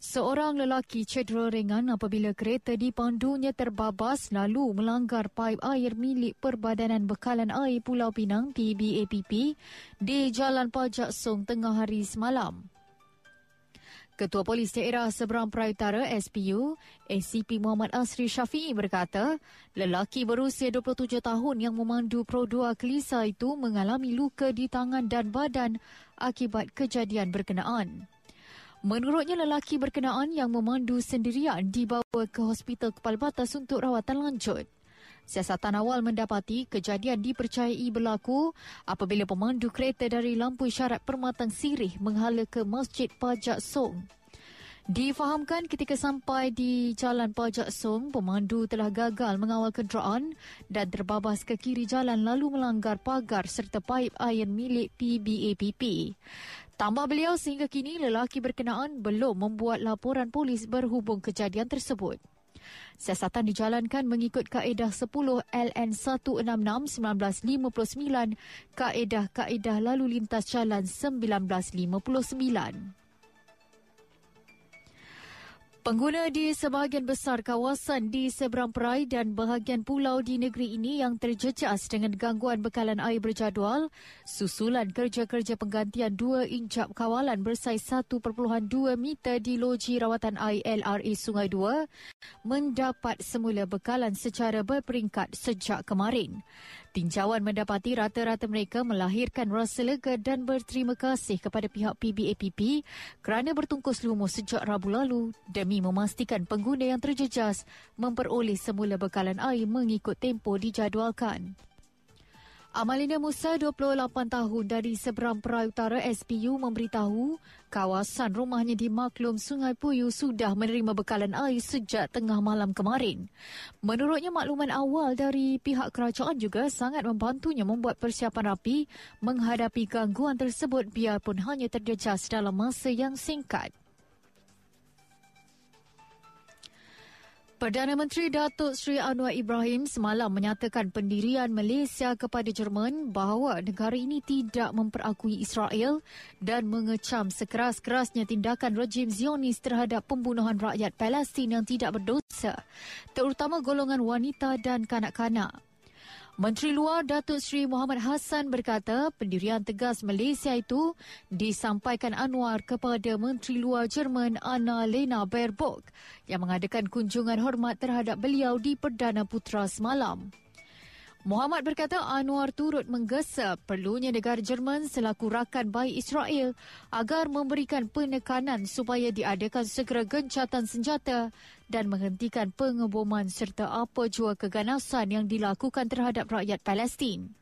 Seorang lelaki cedera ringan apabila kereta dipandunya terbabas lalu melanggar paip air milik Perbadanan Bekalan Air Pulau Pinang PBAPP di Jalan Pajak Song tengah hari semalam. Ketua Polis Daerah Seberang Perai Utara SPU, ACP Muhammad Asri Syafi'i berkata, lelaki berusia 27 tahun yang memandu Pro 2 Kelisa itu mengalami luka di tangan dan badan akibat kejadian berkenaan. Menurutnya lelaki berkenaan yang memandu sendirian dibawa ke Hospital Kepala Batas untuk rawatan lanjut. Siasatan awal mendapati kejadian dipercayai berlaku apabila pemandu kereta dari lampu isyarat permatang sirih menghala ke Masjid Pajak Song. Difahamkan ketika sampai di Jalan Pajak Song, pemandu telah gagal mengawal kenderaan dan terbabas ke kiri jalan lalu melanggar pagar serta paip air milik PBAPP. Tambah beliau sehingga kini lelaki berkenaan belum membuat laporan polis berhubung kejadian tersebut. Siasatan dijalankan mengikut kaedah 10 LN 166 1959, kaedah-kaedah lalu lintas jalan 1959. Pengguna di sebahagian besar kawasan di seberang perai dan bahagian pulau di negeri ini yang terjejas dengan gangguan bekalan air berjadual, susulan kerja-kerja penggantian dua injap kawalan bersaiz 1.2 meter di loji rawatan air LRA Sungai Dua mendapat semula bekalan secara berperingkat sejak kemarin. Tinjauan mendapati rata-rata mereka melahirkan rasa lega dan berterima kasih kepada pihak PBAPP kerana bertungkus lumus sejak Rabu lalu demi memastikan pengguna yang terjejas memperoleh semula bekalan air mengikut tempoh dijadualkan. Amalina Musa, 28 tahun dari seberang Perai Utara SPU memberitahu kawasan rumahnya di Maklum Sungai Puyu sudah menerima bekalan air sejak tengah malam kemarin. Menurutnya makluman awal dari pihak kerajaan juga sangat membantunya membuat persiapan rapi menghadapi gangguan tersebut biarpun hanya terjejas dalam masa yang singkat. Perdana Menteri Datuk Seri Anwar Ibrahim semalam menyatakan pendirian Malaysia kepada Jerman bahawa negara ini tidak memperakui Israel dan mengecam sekeras-kerasnya tindakan rejim Zionis terhadap pembunuhan rakyat Palestin yang tidak berdosa, terutama golongan wanita dan kanak-kanak. Menteri Luar Datuk Seri Muhammad Hassan berkata pendirian tegas Malaysia itu disampaikan Anwar kepada Menteri Luar Jerman Anna-Lena Baerbock yang mengadakan kunjungan hormat terhadap beliau di Perdana Putra semalam. Muhammad berkata Anwar turut menggesa perlunya negara Jerman selaku rakan baik Israel agar memberikan penekanan supaya diadakan segera gencatan senjata dan menghentikan pengeboman serta apa jua keganasan yang dilakukan terhadap rakyat Palestin.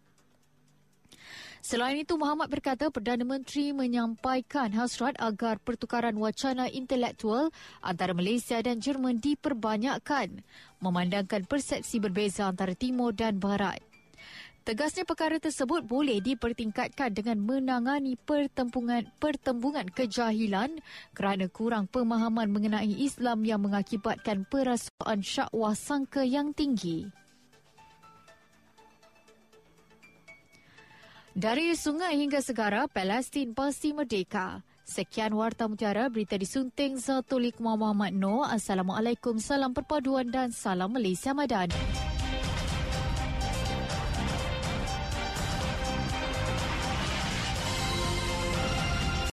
Selain itu, Muhammad berkata Perdana Menteri menyampaikan hasrat agar pertukaran wacana intelektual antara Malaysia dan Jerman diperbanyakkan, memandangkan persepsi berbeza antara Timur dan Barat. Tegasnya perkara tersebut boleh dipertingkatkan dengan menangani pertembungan pertembungan kejahilan kerana kurang pemahaman mengenai Islam yang mengakibatkan perasaan syakwah sangka yang tinggi. Dari sungai hingga segara, Palestin pasti merdeka. Sekian Warta Mutiara, berita disunting Zatulik Muhammad Noor. Assalamualaikum, salam perpaduan dan salam Malaysia Madani.